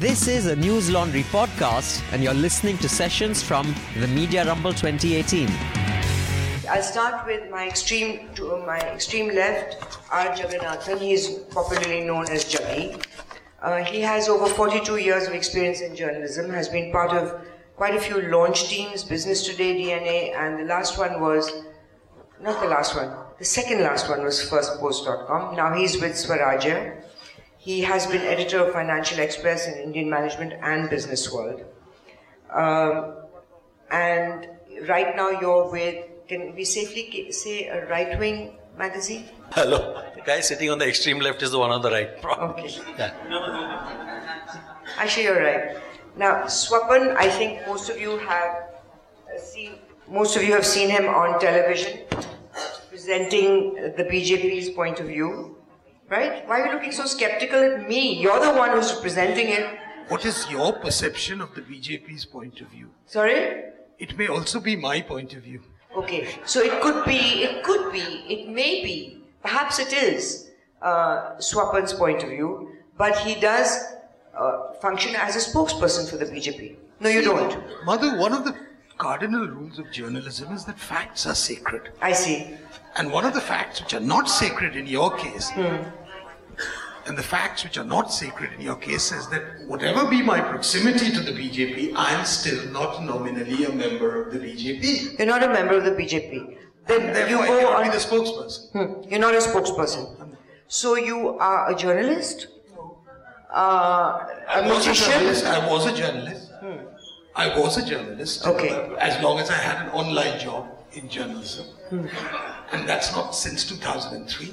This is a News Laundry podcast, and you're listening to sessions from the Media Rumble 2018. I'll start with my extreme to my extreme left, R. Jagannathan. He is popularly known as Jaggi. Uh, he has over 42 years of experience in journalism, has been part of quite a few launch teams, Business Today, DNA, and the last one was, not the last one, the second last one was firstpost.com. Now he's with Swarajya. He has been editor of Financial Express and Indian Management and Business World. Um, and right now you're with, can we safely say a right wing magazine? Hello. The guy sitting on the extreme left is the one on the right. Okay. Yeah. Actually, you're right. Now, Swapan, I think most of you have uh, seen, most of you have seen him on television presenting the BJP's point of view, right? Why are you looking so skeptical at me? You're the one who's presenting it. What is your perception of the BJP's point of view? Sorry? It may also be my point of view. Okay, so it could be, it could be, it may be, perhaps it is uh, Swapan's point of view, but he does uh, function as a spokesperson for the BJP. No, you don't. Mother, one of the cardinal rules of journalism is that facts are sacred. I see. And one of the facts which are not sacred in your case, and the facts which are not sacred in your case is that whatever be my proximity to the BJP, I am still not nominally a member of the BJP. You're not a member of the BJP. Then you Therefore, I go on. be the spokesperson. Hmm, You're not a spokesperson. So you are a journalist, uh, I a was a journalist. I was a journalist. I was a journalist. Okay. uh, As long as I had an online job in journalism. And that's not since 2003.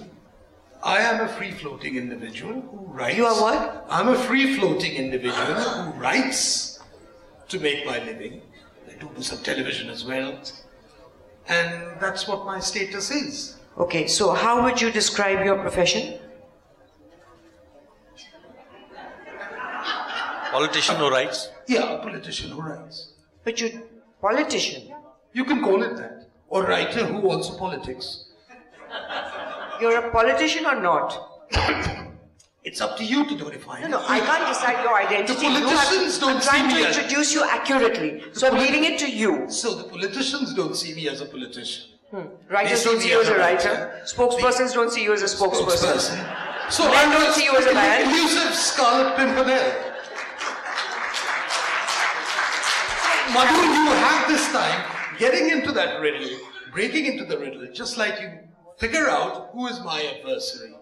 I am a free floating individual who writes. You are what? I'm a free floating individual who writes to make my living. I do do some television as well. And that's what my status is. Okay, so how would you describe your profession? Politician who writes. Yeah, a politician who writes. But you, politician. You can call it that. Or writer who also politics. You're a politician or not? It's up to you to define No, it. no, I can't decide your identity. The You have- politicians don't I'm trying see me to as- introduce you accurately, so I'm leaving it to you. So the politicians don't see me as a politician. Hmm. Writers They don't see you as a writer. Spokespersons don't see you as a spokesperson. So Men I'm don't see you as a man. Elusive Scarlet Pimpernel. Madhu, you have this time getting into that riddle, breaking into the riddle, just like you figure out who is my adversary.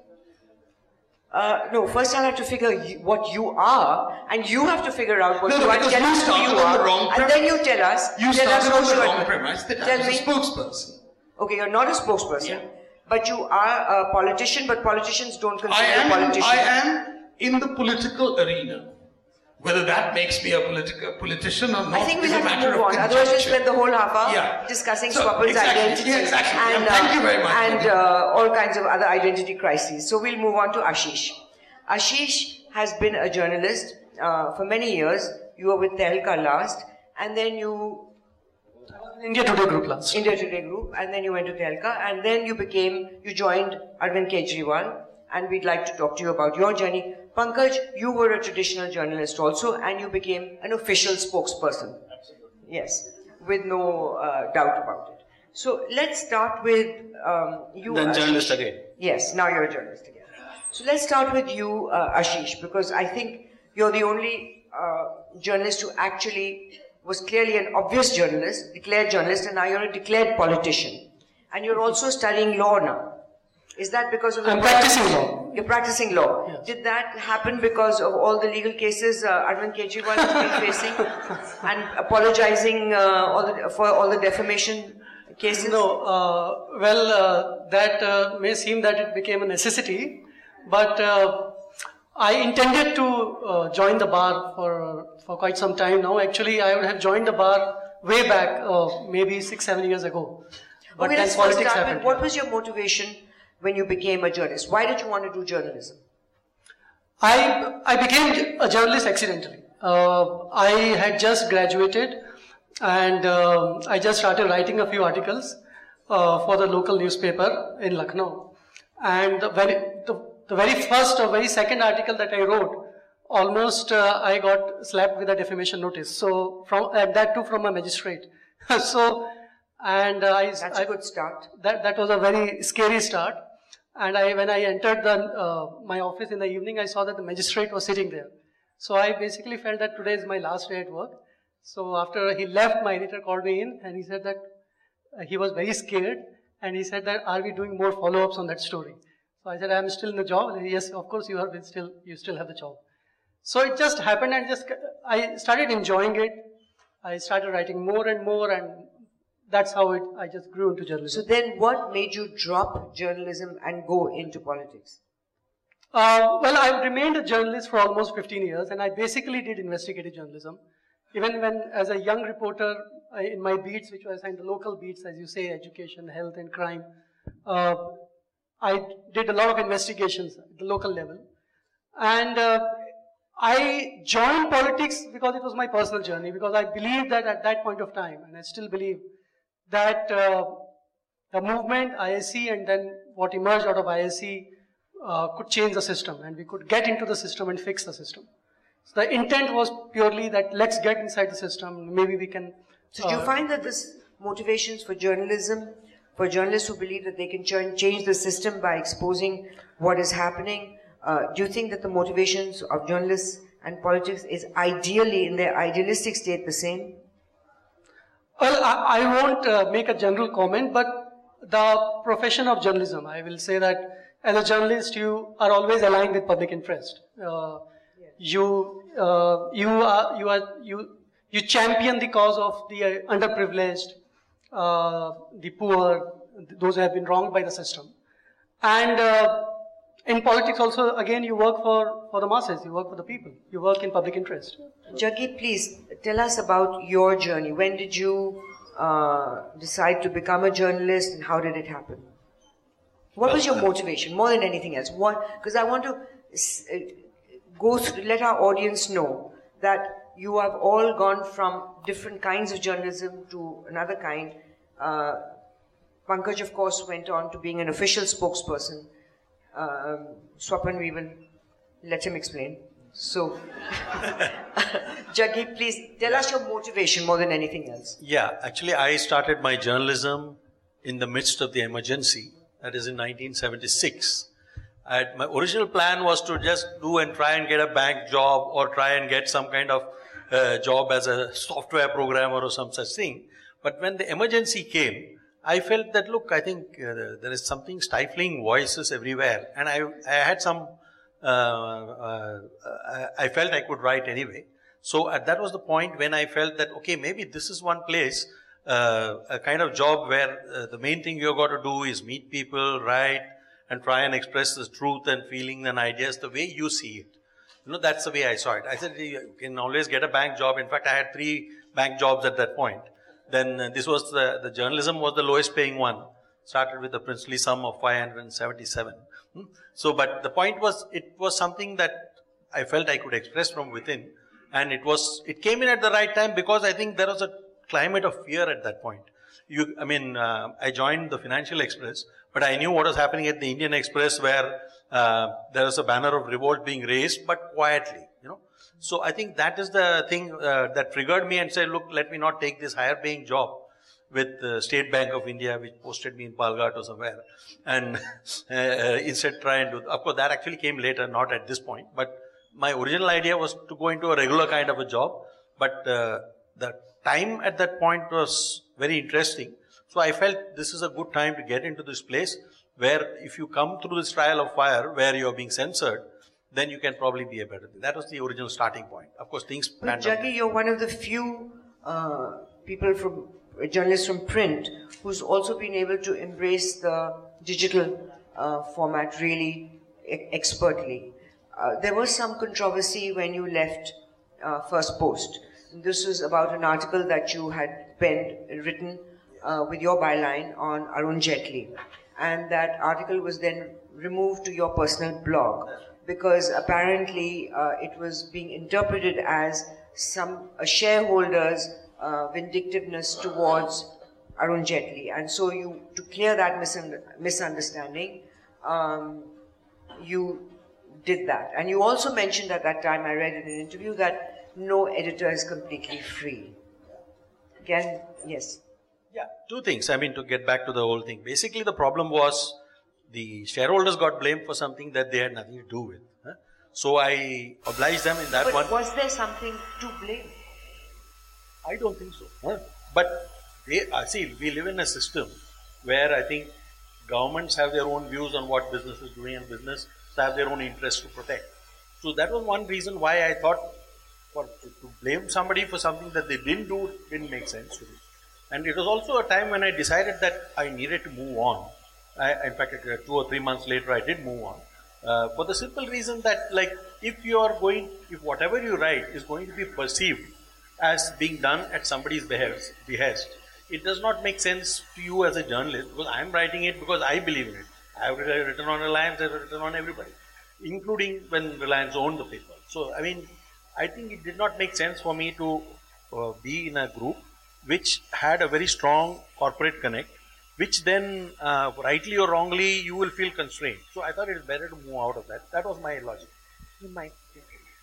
Uh, no, first I'll have to figure what you are, and you have to figure out what No, you no, are. Tell you us who you the are, wrong and then you tell us. You tell us on the wrong premise that Tell I was me. a spokesperson. Okay, you're not a spokesperson, but you are a politician. But politicians don't I consider am, politicians. I am in the political arena. Whether that makes me a political politician or not I think we'll a have to move on. Otherwise, we'll spend the whole half hour Yeah. discussing So, Swapan's exactly. identity Yeah, exactly. and, Yeah, thank you very much. and uh, all kinds of other identity crises. So we'll move on to Ashish. Ashish has been a journalist uh, for many years. You were with Tehelka last, and then you India Today Group last. India Today Group, and then you went to Tehelka, and then you became, you joined Arvind Kejriwal, and we'd like to talk to you about your journey. Pankaj, you were a traditional journalist also, and you became an official spokesperson. Absolutely. Yes, with no uh, doubt about it. So let's start with um, you. Then Ashish. journalist again. Yes, now you're a journalist again. So let's start with you, uh, Ashish, because I think you're the only uh, journalist who actually was clearly an obvious journalist, declared journalist, and now you're a declared politician. And you're also studying law now. Is that because of the I'm practicing law. You're practicing law. Yes. Did that happen because of all the legal cases uh, Arvind Kejriwal has been facing and apologizing uh, all the, for all the defamation cases? No, uh, well, uh, that uh, may seem that it became a necessity, but uh, I intended to uh, join the bar for for quite some time now. Actually, I would have joined the bar way back, uh, maybe six, seven years ago. But okay, then politics happened. what was your motivation when you became a journalist? Why did you want to do journalism? I I became a journalist accidentally. Uh, I had just graduated, and um I just started writing a few articles uh, for the local newspaper in Lucknow. And the very the, the very first or very second article that I wrote almost uh, I got slapped with a defamation notice. So from and that too from a magistrate. so and uh, I That's I, a good start. that that was a very scary start. And I when I entered the uh, my office in the evening, I saw that the magistrate was sitting there. So I basically felt that today is my last day at work. So after he left, my editor called me in and he said that uh, he was very scared and he said that are we doing more follow-ups on that story? So I said I'm still in the job. He, yes, of course you are still you still have the job. So it just happened and just I started enjoying it. I started writing more and more and that's how it I just grew into journalism. So then, what made you drop journalism and go into politics? Uh, well, I remained a journalist for almost 15 years, and I basically did investigative journalism. Even when, as a young reporter, I, in my beats, which were assigned the local beats, as you say, education, health, and crime, uh, I did a lot of investigations at the local level. And uh, I joined politics because it was my personal journey, because I believed that at that point of time, and I still believe, that uh, the movement, IAC, and then what emerged out of IAC uh, could change the system, and we could get into the system and fix the system. So the intent was purely that let's get inside the system. Maybe we can. So do you uh, find that this motivations for journalism, for journalists who believe that they can ch- change the system by exposing what is happening, uh, do you think that the motivations of journalists and politics is ideally, in their idealistic state, the same? Well, I, I won't uh, make a general comment, but the profession of journalism, I will say that as a journalist, you are always aligned with public interest. Uh, You, uh, you are, you are, you, you champion the cause of the uh, underprivileged, uh, the poor, those who have been wronged by the system. And uh, in politics also, again, you work for, for the masses, you work for the people, you work in public interest. Jaggi, please tell us about your journey. When did you uh, decide to become a journalist and how did it happen? What was your motivation more than anything else? Because I want to uh, go through, let our audience know that you have all gone from different kinds of journalism to another kind. Uh, Pankaj, of course, went on to being an official spokesperson. Um, Swapan, we will let him explain. So, Jaggi, please tell us your motivation more than anything else. Yeah, actually, I started my journalism in the midst of the emergency. That is in 1976. I had, my original plan was to just do and try and get a bank job or try and get some kind of uh, job as a software programmer or some such thing. But when the emergency came, I felt that look, I think uh, there is something stifling voices everywhere, and I I had some. Uh, uh, I, I felt I could write anyway. So uh, that was the point when I felt that okay, maybe this is one place, uh, a kind of job where uh, the main thing you've got to do is meet people, write, and try and express the truth and feelings and ideas the way you see it. You know, that's the way I saw it. I said, you can always get a bank job. In fact, I had three bank jobs at that point. Then uh, this was the, the journalism was the lowest paying one. Started with a princely sum of 577. Hmm? So, but the point was, it was something that I felt I could express from within. And it was, it came in at the right time because I think there was a climate of fear at that point. You, I mean, uh, I joined the Financial Express, but I knew what was happening at the Indian Express where uh, there was a banner of revolt being raised, but quietly. So I think that is the thing uh, that triggered me and said, look, let me not take this higher paying job with the State Bank of India, which posted me in Palghat or somewhere, and uh, instead try and do. Of course, that actually came later, not at this point. But my original idea was to go into a regular kind of a job, but uh, the time at that point was very interesting. So I felt this is a good time to get into this place where if you come through this trial of fire where you are being censored, then you can probably be a better thing. That was the original starting point. Of course, things But. Jaggi, you're one of the few uh, people from journalists from print who's also been able to embrace the digital uh, format really e- expertly. Uh, there was some controversy when you left uh, First Post. This was about an article that you had penned, written uh, with your byline on Arun Jaitley. And that article was then removed to your personal blog because apparently uh, it was being interpreted as some a shareholder's uh, vindictiveness towards Arun Jaitley. And so you, to clear that misun- misunderstanding, um, you did that. And you also mentioned at that time, I read in an interview, that no editor is completely free. Again, yes. Yeah, two things. I mean, to get back to the whole thing. Basically, the problem was the shareholders got blamed for something that they had nothing to do with. huh? So I obliged them in that But one. was there something to blame? I don't think so. huh? But they, uh, see, we live in a system where I think governments have their own views on what business is doing and business have their own interests to protect. So that was one reason why I thought for to, to blame somebody for something that they didn't do didn't make sense to me. And it was also a time when I decided that I needed to move on. I, in fact, uh, two or three months later, I did move on. Uh, for the simple reason that, like, if you are going, if whatever you write is going to be perceived as being done at somebody's behest, behest, it does not make sense to you as a journalist because I am writing it because I believe in it. I have written on Reliance, I have written on everybody, including when Reliance owned the paper. So, I mean, I think it did not make sense for me to uh, be in a group which had a very strong corporate connect, which then, uh, rightly or wrongly, you will feel constrained. So, I thought it is better to move out of that. That was my logic. You might.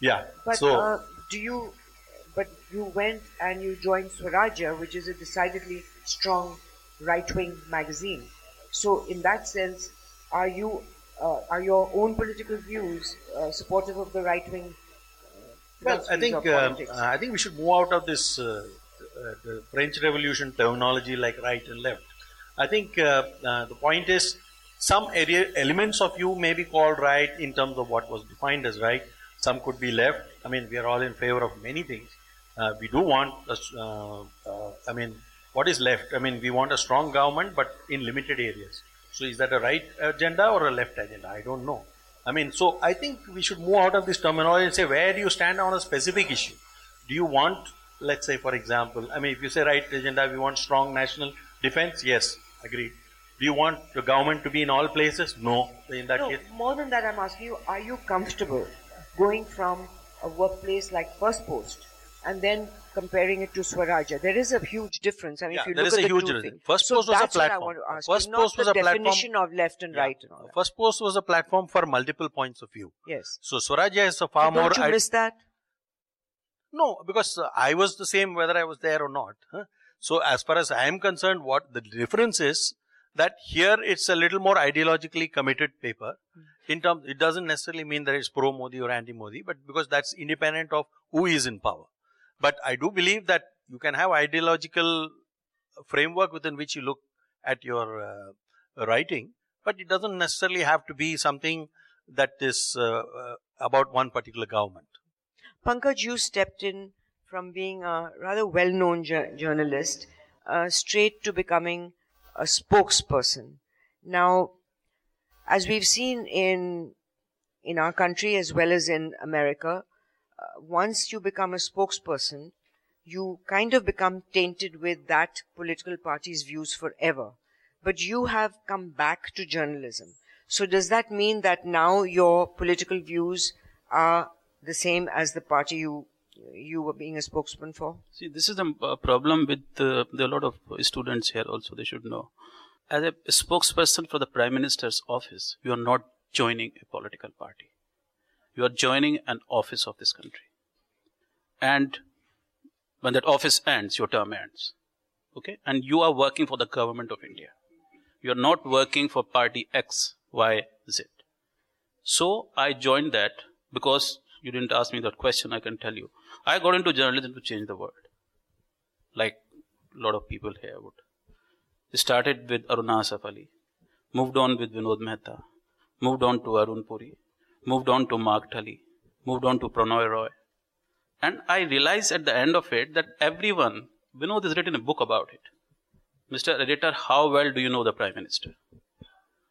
Yeah. But so, uh, do you? But you went and you joined Swarajya, which is a decidedly strong right-wing magazine. So, in that sense, are you? Uh, are your own political views uh, supportive of the right-wing? Well, I think uh, I think we should move out of this uh, uh, the French Revolution terminology like right and left. I think uh, uh, the point is some area, elements of you may be called right in terms of what was defined as right. Some could be left. I mean, we are all in favor of many things. Uh, we do want, uh, uh, I mean, what is left? I mean, we want a strong government, but in limited areas. So, is that a right agenda or a left agenda? I don't know. I mean, so I think we should move out of this terminology and say, where do you stand on a specific issue? Do you want, let's say, for example, I mean, if you say right agenda, we want strong national defense, yes, agreed. Do you want the government to be in all places? No. In that No, case, more than that, I'm asking you: Are you comfortable going from a workplace like First Post and then comparing it to Swarajya? There is a huge difference. I mean, Yeah, if you there look is at a the huge two things. First so Post was a that's what I platform. want to ask First you, Post was the a platform- definition of left and Yeah. right and. First Post was a platform for multiple points of view. Yes. So Swarajya is a far So more. don't you I- miss that? No, because uh, I was the same whether I was there or not. huh? So as far as I am concerned, what the difference is that here it's a little more ideologically committed paper. In terms, it doesn't necessarily mean that it's pro Modi or anti Modi, but because that's independent of who is in power. But I do believe that you can have ideological framework within which you look at your uh, writing, but it doesn't necessarily have to be something that is uh, uh, about one particular government. Pankaj, you stepped in from being a rather well-known jour- journalist uh, straight to becoming a spokesperson. Now, as we've seen in in our country as well as in America, uh, once you become a spokesperson, you kind of become tainted with that political party's views forever. But you have come back to journalism. So does that mean that now your political views are the same as the party you you were being a spokesman for? See, this is the uh, problem with uh, there are a lot of students here also, they should know. As a spokesperson for the Prime Minister's office, you are not joining a political party. You are joining an office of this country. And when that office ends, your term ends. Okay? And you are working for the government of India. You are not working for party X, Y, Z. So I joined that because you didn't ask me that question, I can tell you. I got into journalism to change the world. Like a lot of people here would. Started with Aruna Asaf Ali, moved on with Vinod Mehta, moved on to Arun Puri, moved on to Mark Tully, moved on to Pranoy Roy. And I realized at the end of it that everyone, Vinod has written a book about it. Mr. Editor, how well do you know the Prime Minister?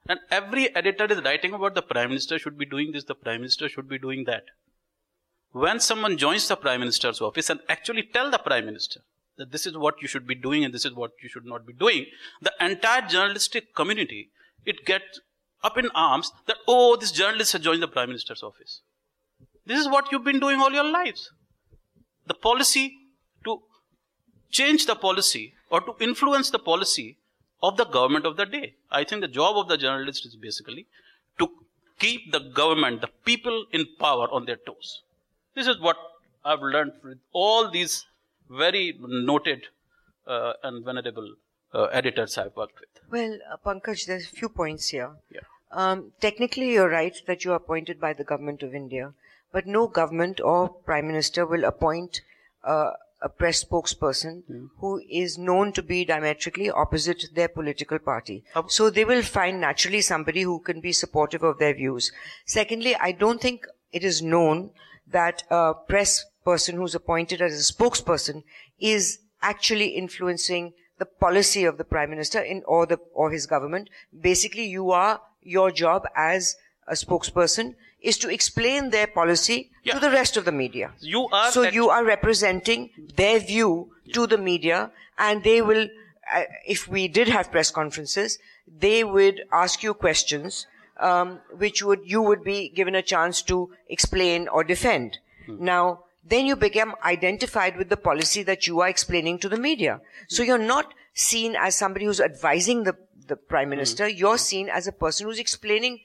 And every editor is writing about the Prime Minister should be doing this, the Prime Minister should be doing that. When someone joins the Prime Minister's office and actually tell the Prime Minister that this is what you should be doing and this is what you should not be doing, the entire journalistic community, it gets up in arms that, oh, this journalist has joined the Prime Minister's office. This is what you've been doing all your lives. The policy to change the policy or to influence the policy of the government of the day. I think the job of the journalist is basically to keep the government, the people in power on their toes. This is what I've learned with all these very noted uh, and venerable uh, editors I've worked with. Well, uh, Pankaj, there's a few points here. Yeah. Um, technically, you're right that you are appointed by the government of India, but no government or prime minister will appoint uh, a press spokesperson who is known to be diametrically opposite their political party. Ab- So they will find naturally somebody who can be supportive of their views. Secondly, I don't think it is known that a press person who's appointed as a spokesperson is actually influencing the policy of the prime minister in or the or his government. Basically, you are your job as a spokesperson is to explain their policy Yeah. to the rest of the media. You are so you are representing their view to the media, and they will. Uh, if we did have press conferences, they would ask you questions, um, which would you would be given a chance to explain or defend. Hmm. Now, then you become identified with the policy that you are explaining to the media. So you're not seen as somebody who's advising the the prime Hmm. minister. You're seen as a person who's explaining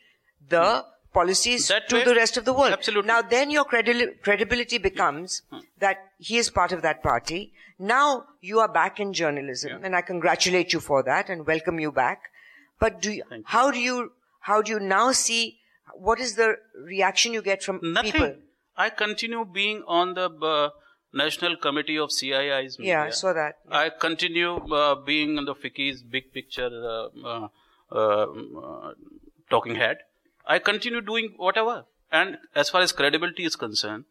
the policies That to way- the rest of the world. Absolutely. Now, then your credi- credibility becomes that he is part of that party. Now you are back in journalism, and I congratulate you for that and welcome you back. But do you, how do you how do you now see what is the reaction you get from Nothing. people? I continue being on the uh, National Committee of CII's media. Yeah, I saw that. I continue uh, being on the FICCI's big picture uh, uh, uh, talking head. I continue doing whatever. And as far as credibility is concerned,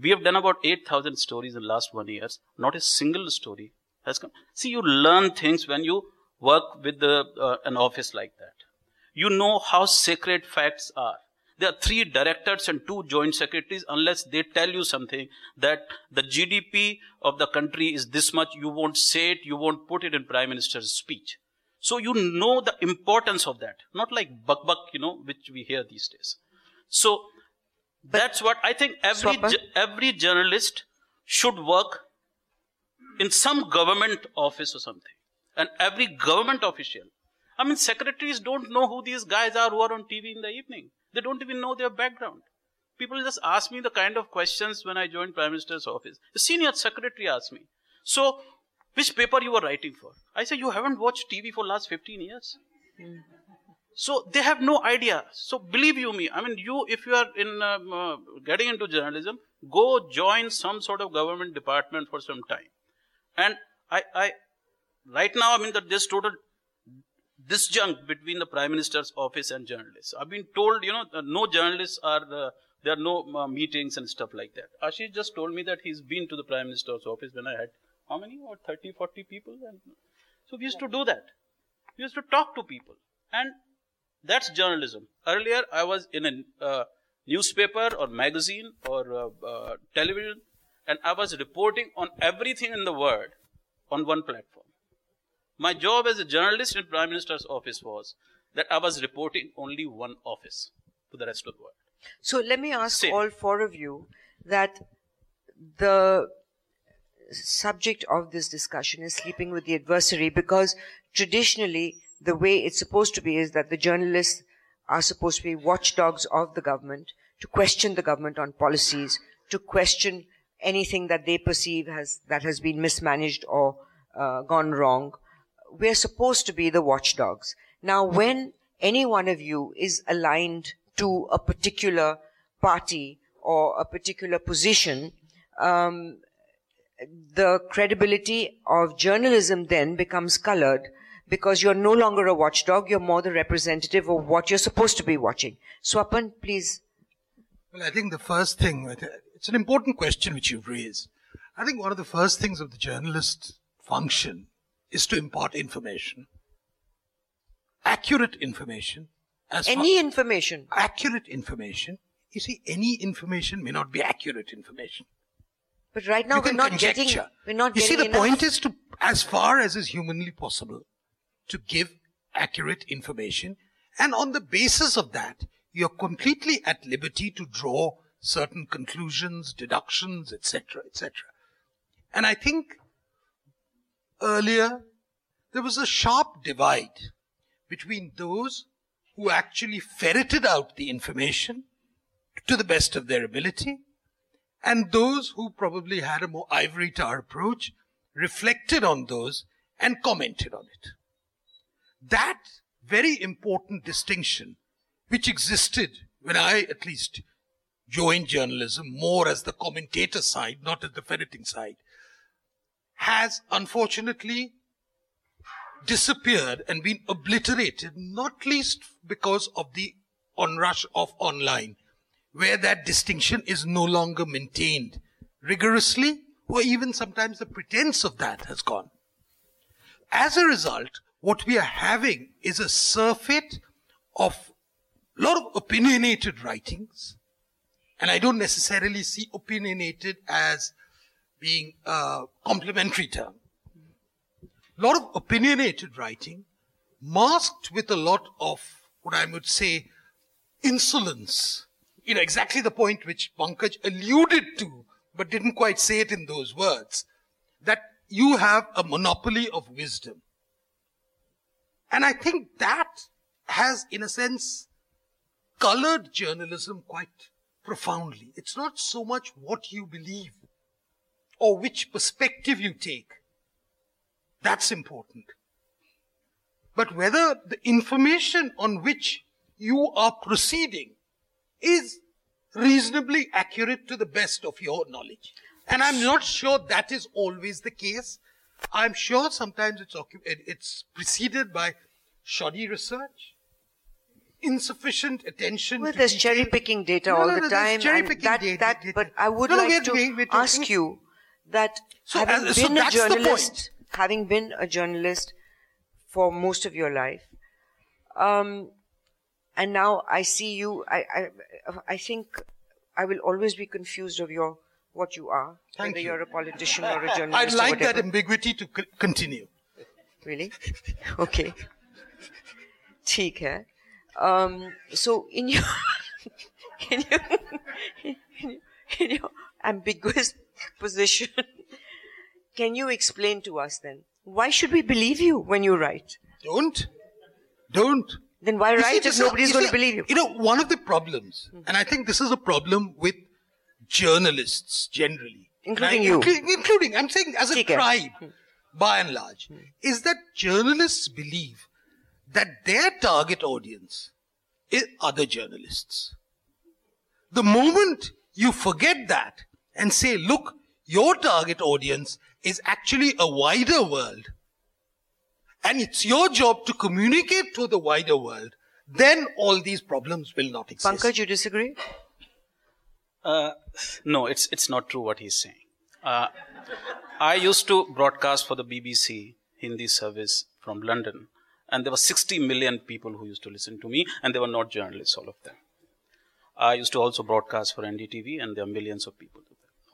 we have done about 8,000 stories in the last one year. Not a single story has come. See, you learn things when you work with the, uh, an office like that. You know how sacred facts are. There are three directors and two joint secretaries unless they tell you something that the GDP of the country is this much, you won't say it, you won't put it in prime minister's speech. So you know the importance of that. Not like buck buck, you know, which we hear these days. So that's what I think every, ju- every journalist should work in some government office or something. And every government official. I mean, secretaries don't know who these guys are who are on TV in the evening. They don't even know their background. People just ask me the kind of questions when I joined Prime Minister's office. The senior secretary asked me, so which paper you were writing for? I said, you haven't watched TV for last 15 years. So they have no idea. So believe you me, I mean, you, if you are in um, uh, getting into journalism, go join some sort of government department for some time. And I, I, right now, I mean that this total disjunct between the prime minister's office and journalists. I've been told, you know, uh, no journalists are, uh, there are no uh, meetings and stuff like that. Ashish just told me that he's been to the prime minister's office when I had, how many? Or 30, 40 people? And so we used to do that. We used to talk to people. And that's journalism. Earlier, I was in a uh, newspaper or magazine or uh, uh, television, and I was reporting on everything in the world on one platform. My job as a journalist in Prime Minister's office was that I was reporting only one office to the rest of the world. So let me ask Same. all four of you that the subject of this discussion is sleeping with the adversary because traditionally the way it's supposed to be is that the journalists are supposed to be watchdogs of the government to question the government on policies, to question anything that they perceive has that has been mismanaged or uh, gone wrong. We're supposed to be the watchdogs. Now, when any one of you is aligned to a particular party or a particular position, um, the credibility of journalism then becomes colored because you're no longer a watchdog, you're more the representative of what you're supposed to be watching. Swapan, please. Well, I think the first thing, it's an important question which you've raised. I think one of the first things of the journalist function is to impart information, accurate information, as Any information. accurate information. You see, any information may not be accurate information. But right now you we're not conjecture. getting, we're not you see, the enough. point is to, as far as is humanly possible, to give accurate information, and on the basis of that, you're completely at liberty to draw certain conclusions, deductions, etc., etc. And I think earlier there was a sharp divide between those who actually ferreted out the information to the best of their ability, and those who probably had a more ivory tower approach, reflected on those and commented on it. That very important distinction, which existed when I at least joined journalism more as the commentator side, not as the ferreting side, has unfortunately disappeared and been obliterated, not least because of the onrush of online, where that distinction is no longer maintained rigorously, or even sometimes the pretense of that has gone. As a result, what we are having is a surfeit of a lot of opinionated writings, and I don't necessarily see opinionated as being a complimentary term. A lot of opinionated writing, masked with a lot of what I would say insolence. You know, exactly the point which Pankaj alluded to, but didn't quite say it in those words. That you have a monopoly of wisdom. And I think that has, in a sense, colored journalism quite profoundly. It's not so much what you believe or which perspective you take. That's important. But whether the information on which you are proceeding is reasonably accurate to the best of your knowledge. And I'm not sure that is always the case. I'm sure sometimes it's, it's preceded by shoddy research, insufficient attention. Well, there's cherry picking data no, all no, no, the time. Cherry picking that, data, that, data. But I would like to wait, wait, ask you that so, having so been a journalist, having been a journalist for most of your life, um, and now I see you, I, I, I think I will always be confused of your what you are, Thank whether you. are a politician or a journalist. I'd like that ambiguity to c- continue. Really? Okay. ठीक है. Um, so in your in your, in your, in your ambiguous position. Can you explain to us then? Why should we believe you when you write? Don't. Don't. Then why you write see, if nobody's going to believe you? You know, one of the problems, mm-hmm. and I think this is a problem with journalists generally. Including I, you. Including, including, I'm saying as a Take tribe, care. by and large, mm-hmm. is that journalists believe that their target audience is other journalists. The moment you forget that, and say, look, your target audience is actually a wider world, and it's your job to communicate to the wider world, then all these problems will not exist. Pankaj, you disagree? Uh, no, it's it's not true what he's saying. Uh, I used to broadcast for the BBC Hindi service from London, and there were 60 million people who used to listen to me, and they were not journalists, all of them. I used to also broadcast for NDTV, and there are millions of people.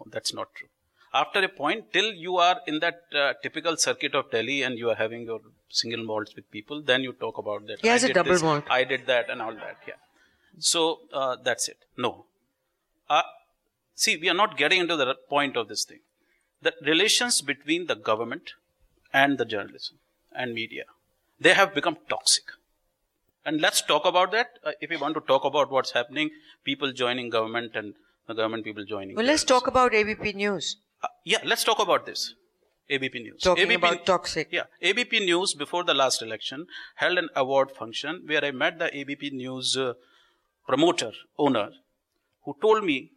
That's not true. After a point, till you are in that uh, typical circuit of Delhi and you are having your single malts with people, then you talk about that. He has I a double this, malt. I did that and all that. Yeah. So uh, that's it. No. Uh, see, we are not getting into the point of this thing. The relations between the government and the journalism and media, they have become toxic. And let's talk about that. Uh, if we want to talk about what's happening, people joining government and government people joining. Well, let's talk about ABP News. Uh, yeah, let's talk about this. ABP News. Talking ABP, about toxic. Yeah, ABP News before the last election held an award function where I met the ABP News uh, promoter, owner, who told me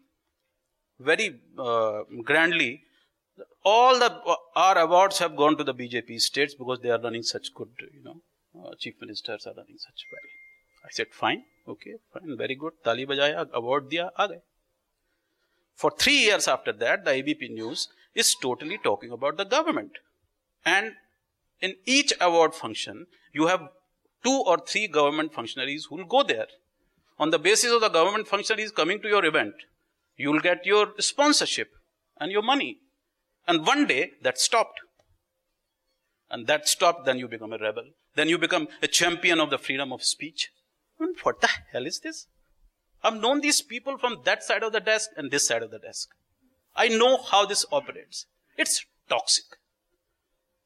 very uh, grandly, all the our awards have gone to the BJP states because they are running such good, you know, uh, chief ministers are running such well. I said, fine, okay, fine, very good. Tali bajaya, award diya, aa gaye. For three years after that, the ABP News is totally talking about the government. And in each award function, you have two or three government functionaries who will go there. On the basis of the government functionaries coming to your event, you will get your sponsorship and your money. And one day that stopped. And that stopped, then you become a rebel. Then you become a champion of the freedom of speech. And what the hell is this? I've known these people from that side of the desk and this side of the desk. I know how this operates. It's toxic.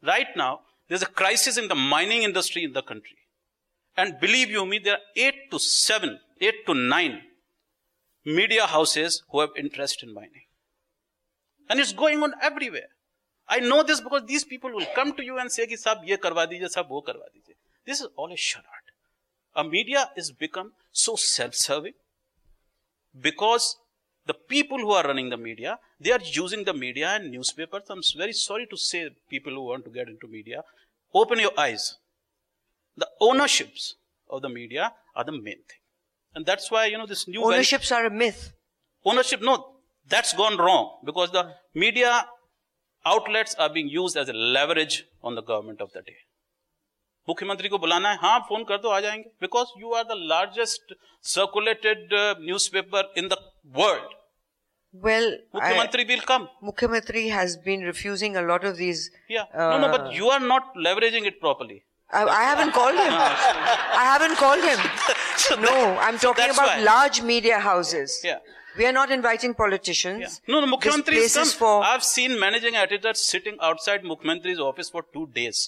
Right now, there's a crisis in the mining industry in the country. And believe you me, there are eight to seven, eight to nine media houses who have interest in mining. And it's going on everywhere. I know this because these people will come to you and say, Sab, ye karwa dijiye, sab, wo karwa dijiye. This is all a charade. A media has become so self-serving because the people who are running the media, they are using the media and newspapers. I'm very sorry to say people who want to get into media, open your eyes. The ownerships of the media are the main thing. And that's why, you know, this new Ownerships are a myth. ownership, no, that's gone wrong because the media outlets are being used as a leverage on the government of the day. मुख्यमंत्री को बुलाना है हाँ phone कर दो आ जाएंगे because you are the largest circulated newspaper in the world Well, मुख्यमंत्री will come I, Mukhyamantri has been refusing a lot of these. Yeah. no, no, but you are not leveraging it properly. I, I haven't called him. I haven't called him. No, I'm talking that's about why. large media houses. Yeah. We are not inviting politicians. Yeah. No, no, This Mukhyamantri place is is come. for. I've seen managing editors sitting outside Mukhyamantry's office for two days.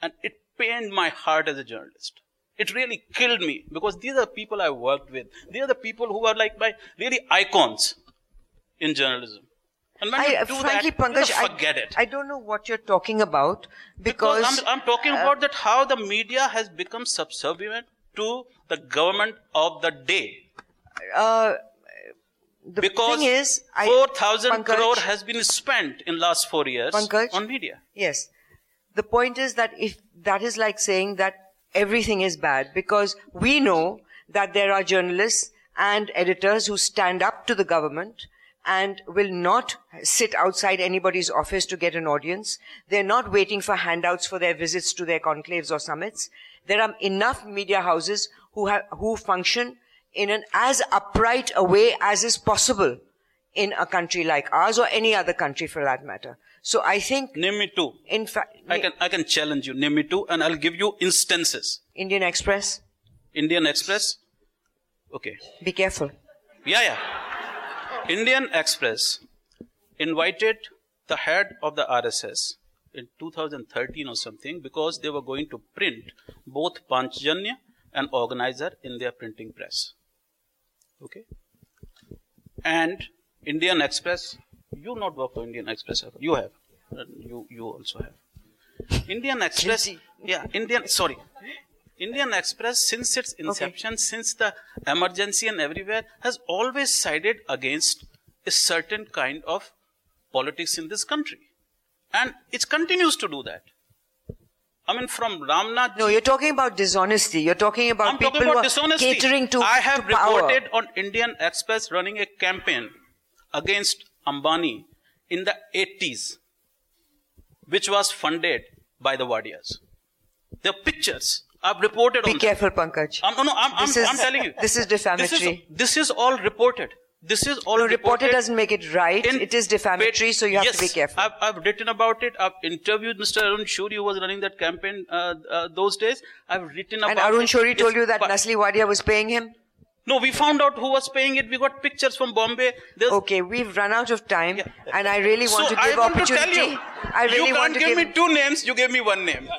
And it pained my heart as a journalist. It really killed me because these are people I worked with. They are the people who are like my really icons in journalism. And when I, you uh, do frankly, that, Pankaj, you I, forget it. I don't know what you're talking about because, Because I'm, I'm talking about that how the media has become subservient to the government of the day. uh, the Because thing is, I, 4,000 crore has been spent in last four years Pankaj? on media. Yes. The point is that if that is like saying that everything is bad because we know that there are journalists and editors who stand up to the government and will not sit outside anybody's office to get an audience. They're not waiting for handouts for their visits to their conclaves or summits. There are enough media houses who have, who function in an as upright a way as is possible in a country like ours or any other country for that matter. So I think Name me two. in fact, I can I can challenge you. Name me two, and I'll give you instances. Indian Express, Indian Express. Okay. be careful. Yeah, yeah. Indian Express invited the head of the RSS in 2013 or something because they were going to print both Panchjanya and Organizer in their printing press. Okay. And Indian Express, you not work for Indian Express, have you? Have. You you also have. Indian Express, yeah, Indian. Sorry, Indian Express since its inception, since the emergency and everywhere, has always sided against a certain kind of politics in this country, and it continues to do that. I mean, from Ramnath. No, you're talking about dishonesty. You're talking about I'm people talking about dishonesty. catering to, I have to power. reported on Indian Express running a campaign against Ambani in the 80s, which was funded by the Wadias. There are pictures. I've reported Be on. careful, Pankaj. I'm, no, no, I'm, I'm, is- I'm telling you. this is defamatory. This is, this is all reported. This is all No, reported. reported doesn't make it right. in- It is defamatory, so you have yes, to be careful. I've, I've written about it. I've interviewed Mr. Arun Shourie, who was running that campaign uh, uh, those days. I've written about and Arun it. Told Yes, you that Nusli Wadia was paying him? No, we found out who was paying it. We got pictures from Bombay. There's, Okay, we've run out of time, Yeah. and I really want so to give I want opportunity. to tell you, I really you want can't to give give. me two names. You gave me one name.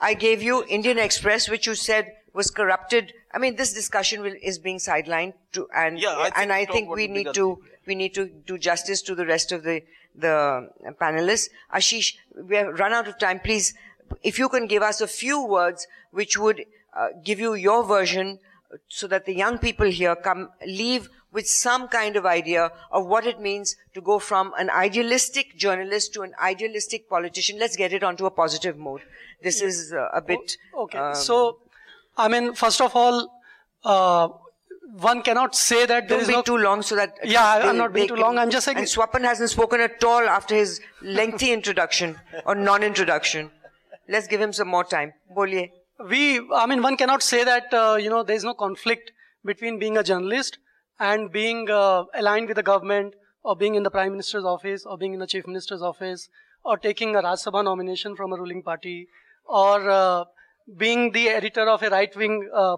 I gave you Indian Express, which you said was corrupted. I mean, this discussion will, is being sidelined to, and Yeah, I think and I think we need to we need to do justice to the rest of the the panelists. Ashish, we have run out of time. Please, if you can give us a few words which would uh, give you your version, so that the young people here come leave with some kind of idea of what it means to go from an idealistic journalist to an idealistic politician. Let's get it onto a positive mode. This is uh, a bit. Okay. um, so, I mean, first of all, uh, one cannot say that there is be no. too long so that. Yeah, I'm not being too long. I'm just saying- And Swapan hasn't spoken at all after his lengthy introduction or non-introduction. Let's give him some more time. Boliye. We, I mean, one cannot say that, uh, you know, there is no conflict between being a journalist and being uh, aligned with the government or being in the prime minister's office or being in the chief minister's office or taking a Rajya Sabha nomination from a ruling party or uh, being the editor of a right-wing uh,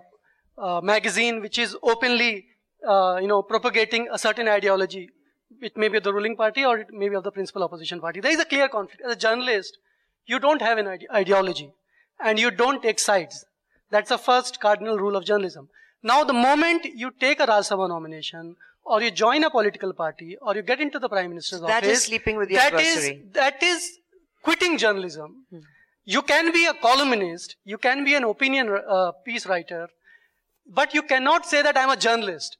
uh, magazine which is openly, uh, you know, propagating a certain ideology. It may be of the ruling party or it may be of the principal opposition party. There is a clear conflict. As a journalist, you don't have an ide- ideology and you don't take sides. That's the first cardinal rule of journalism. Now, the moment you take a Rajya Sabha nomination, or you join a political party, or you get into the Prime Minister's That office, is sleeping with the that is- adversary. that is quitting journalism. You can be a columnist, you can be an opinion uh, piece writer, but you cannot say that I'm a journalist.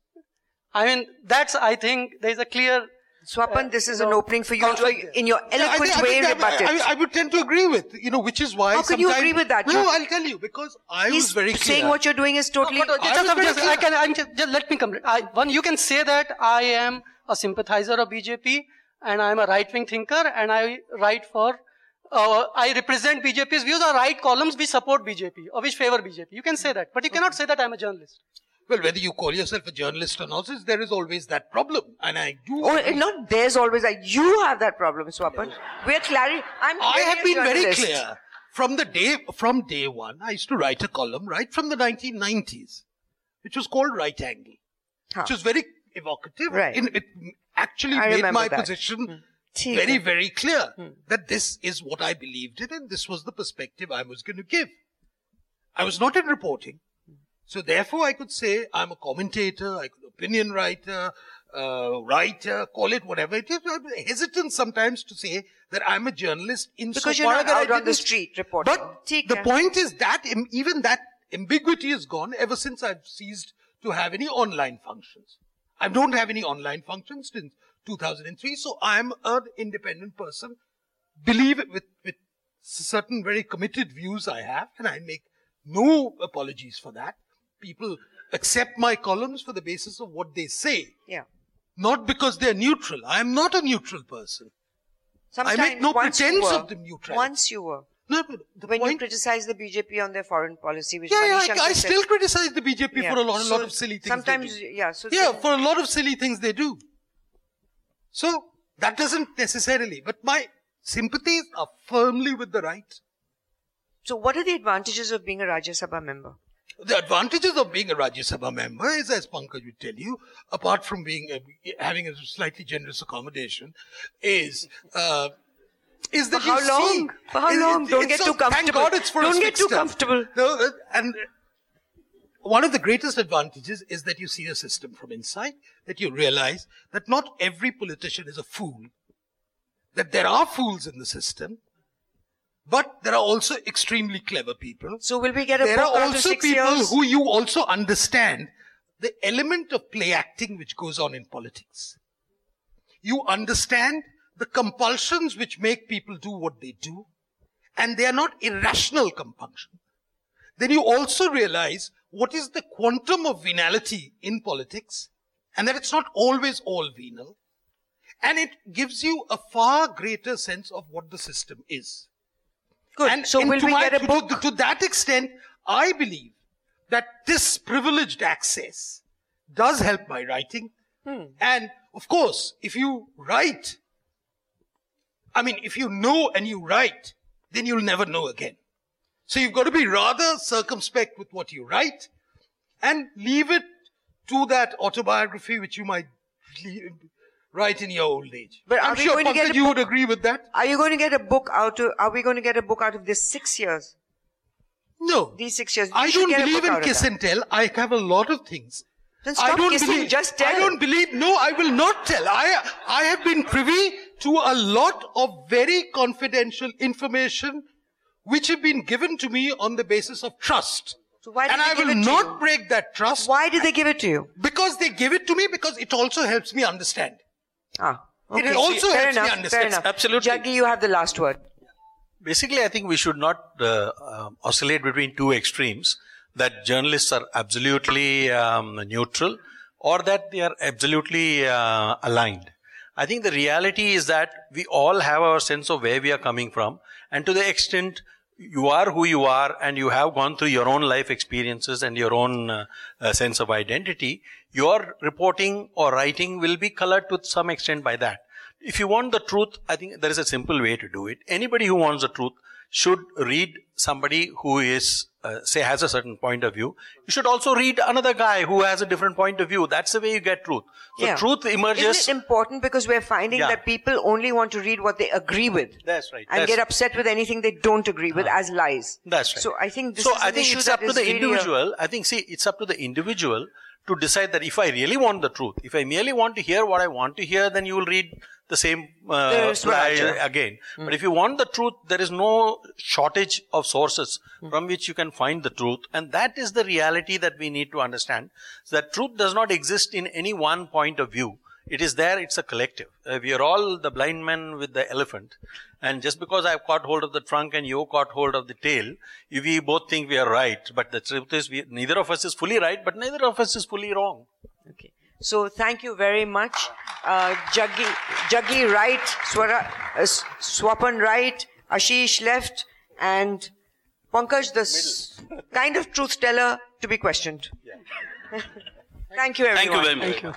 I mean, that's, I think, there's a clear Swapan, this is no, an opening for you conflict to, there. in your Yeah, I eloquent think- I way, think I- rebut I, it. I, I would tend to agree with, you know, which is why How can you agree with that? No, I'll tell you, because I He's was very clear. saying what you're doing is totally. No, uh, I just, just- I can, I'm just, just let me complete. I, one, you can say that I am a sympathizer of BJP and I am a right-wing thinker and I write for, uh, I represent BJP's views or write columns which support BJP or which favor BJP. You can say that, but you cannot say that I'm a journalist. Well, whether you call yourself a journalist or not, there is always that problem. And I do. Oh, not there's always that. You have that problem, Swapan. Yes. We're clari- I'm I have been very clear. From the day, from day one, I used to write a column right from the 1990s, which was called Right Angle, huh. which was very evocative. Right. In, it actually I made my that. position. Hmm very, very clear hmm. that this is what I believed in and this was the perspective I was going to give. I was not in reporting. So therefore, I could say I'm a commentator, I could opinion writer, uh, writer, call it whatever it is. I'm hesitant sometimes to say that I'm a journalist in because you're not out on the street reporting. But Take the care. point is that even that ambiguity is gone ever since I've ceased to have any online functions. I don't have any online functions since 2003, so I'm an independent person. Believe it with, with certain very committed views I have, and I make no apologies for that. People accept my columns for the basis of what they say, Yeah. not because they're neutral. I am not a neutral person. Sometimes make no pretense were, of the neutrality. Once you were. No, but the When you criticize the BJP on their foreign policy, which yeah, yeah, I, I still criticize the BJP Yeah. for a lot, a lot of silly things. Sometimes, they do. yeah. So yeah, so- for a lot of silly things they do. So that doesn't necessarily, but my sympathies are firmly with the right. so what are the advantages of being a Rajya Sabha member? The advantages of being a Rajya Sabha member is, as Pankaj would tell you, apart from being a, having a slightly generous accommodation, is uh, is that For how you long? see- For how long? Don't get so- too comfortable. Thank God it's for Don't get too comfortable. No, uh, and one of the greatest advantages is that you see the system from inside, that you realize that not every politician is a fool, that there are fools in the system, but there are also extremely clever people. So will we get a there book are also people years? who you also understand the element of play acting which goes on in politics. You understand the compulsions which make people do what they do, and they are not irrational compulsions. Then you also realize what is the quantum of venality in politics, and that it's not always all venal, and it gives you a far greater sense of what the system is. Good. And so will to we my- get a book? To, to that extent, I believe that this privileged access does help my writing. Hmm. And of course, if you write, I mean, if you know and you write, then you'll never know again. So you've got to be rather circumspect with what you write and leave it to that autobiography which you might write in your old age. But I'm sure Pankaj, you would agree with that. Are you going to get a book out of? Are we going to get a book out of this six years? No. These six years. I You should don't believe in kiss and tell. I have a lot of things. Then I stop don't kissing, believe. just tell. I don't believe. No, I will not tell. I I have been privy to a lot of very confidential information, which have been given to me on the basis of trust. So why did and I will not break that trust Why did they give it to you? because they give it to me because it also helps me understand. Ah, It also fair helps me enough. understand. Fair enough. Absolutely. Jaggi, you have the last word. Basically, I think we should not uh, um, oscillate between two extremes that journalists are absolutely um, neutral or that they are absolutely uh, aligned. I think the reality is that we all have our sense of where we are coming from, and to the extent you are who you are and you have gone through your own life experiences and your own uh, uh, sense of identity, your reporting or writing will be colored to some extent by that. If you want the truth, I think there is a simple way to do it. Anybody who wants the truth should read somebody who is, uh, say, has a certain point of view. You should also read another guy who has a different point of view. That's the way you get truth. So Yeah. truth emerges. Isn't it important because we're finding Yeah. that people only want to read what they agree with That's right. and That's- get upset with anything they don't agree with as lies. That's right. So I think this so is I think it's up to the really individual. I think see, it's up to the individual to decide that if I really want the truth, if I merely want to hear what I want to hear, then you will read the same uh, The lie Swaraj. again. But if you want the truth, there is no shortage of sources from which you can find the truth, and that is the reality that we need to understand. That truth does not exist in any one point of view. It is there, it's a collective. Uh, we are all the blind men with the elephant. And just because I've caught hold of the trunk and you caught hold of the tail, we both think we are right. But the truth is, we, neither of us is fully right, but neither of us is fully wrong. Okay. So thank you very much, uh, Jaggi, Jaggi right, Swara, uh, Swapan right, Ashish left, and Pankaj the s- kind of truth teller to be questioned. thank you, everyone. Thank you very much.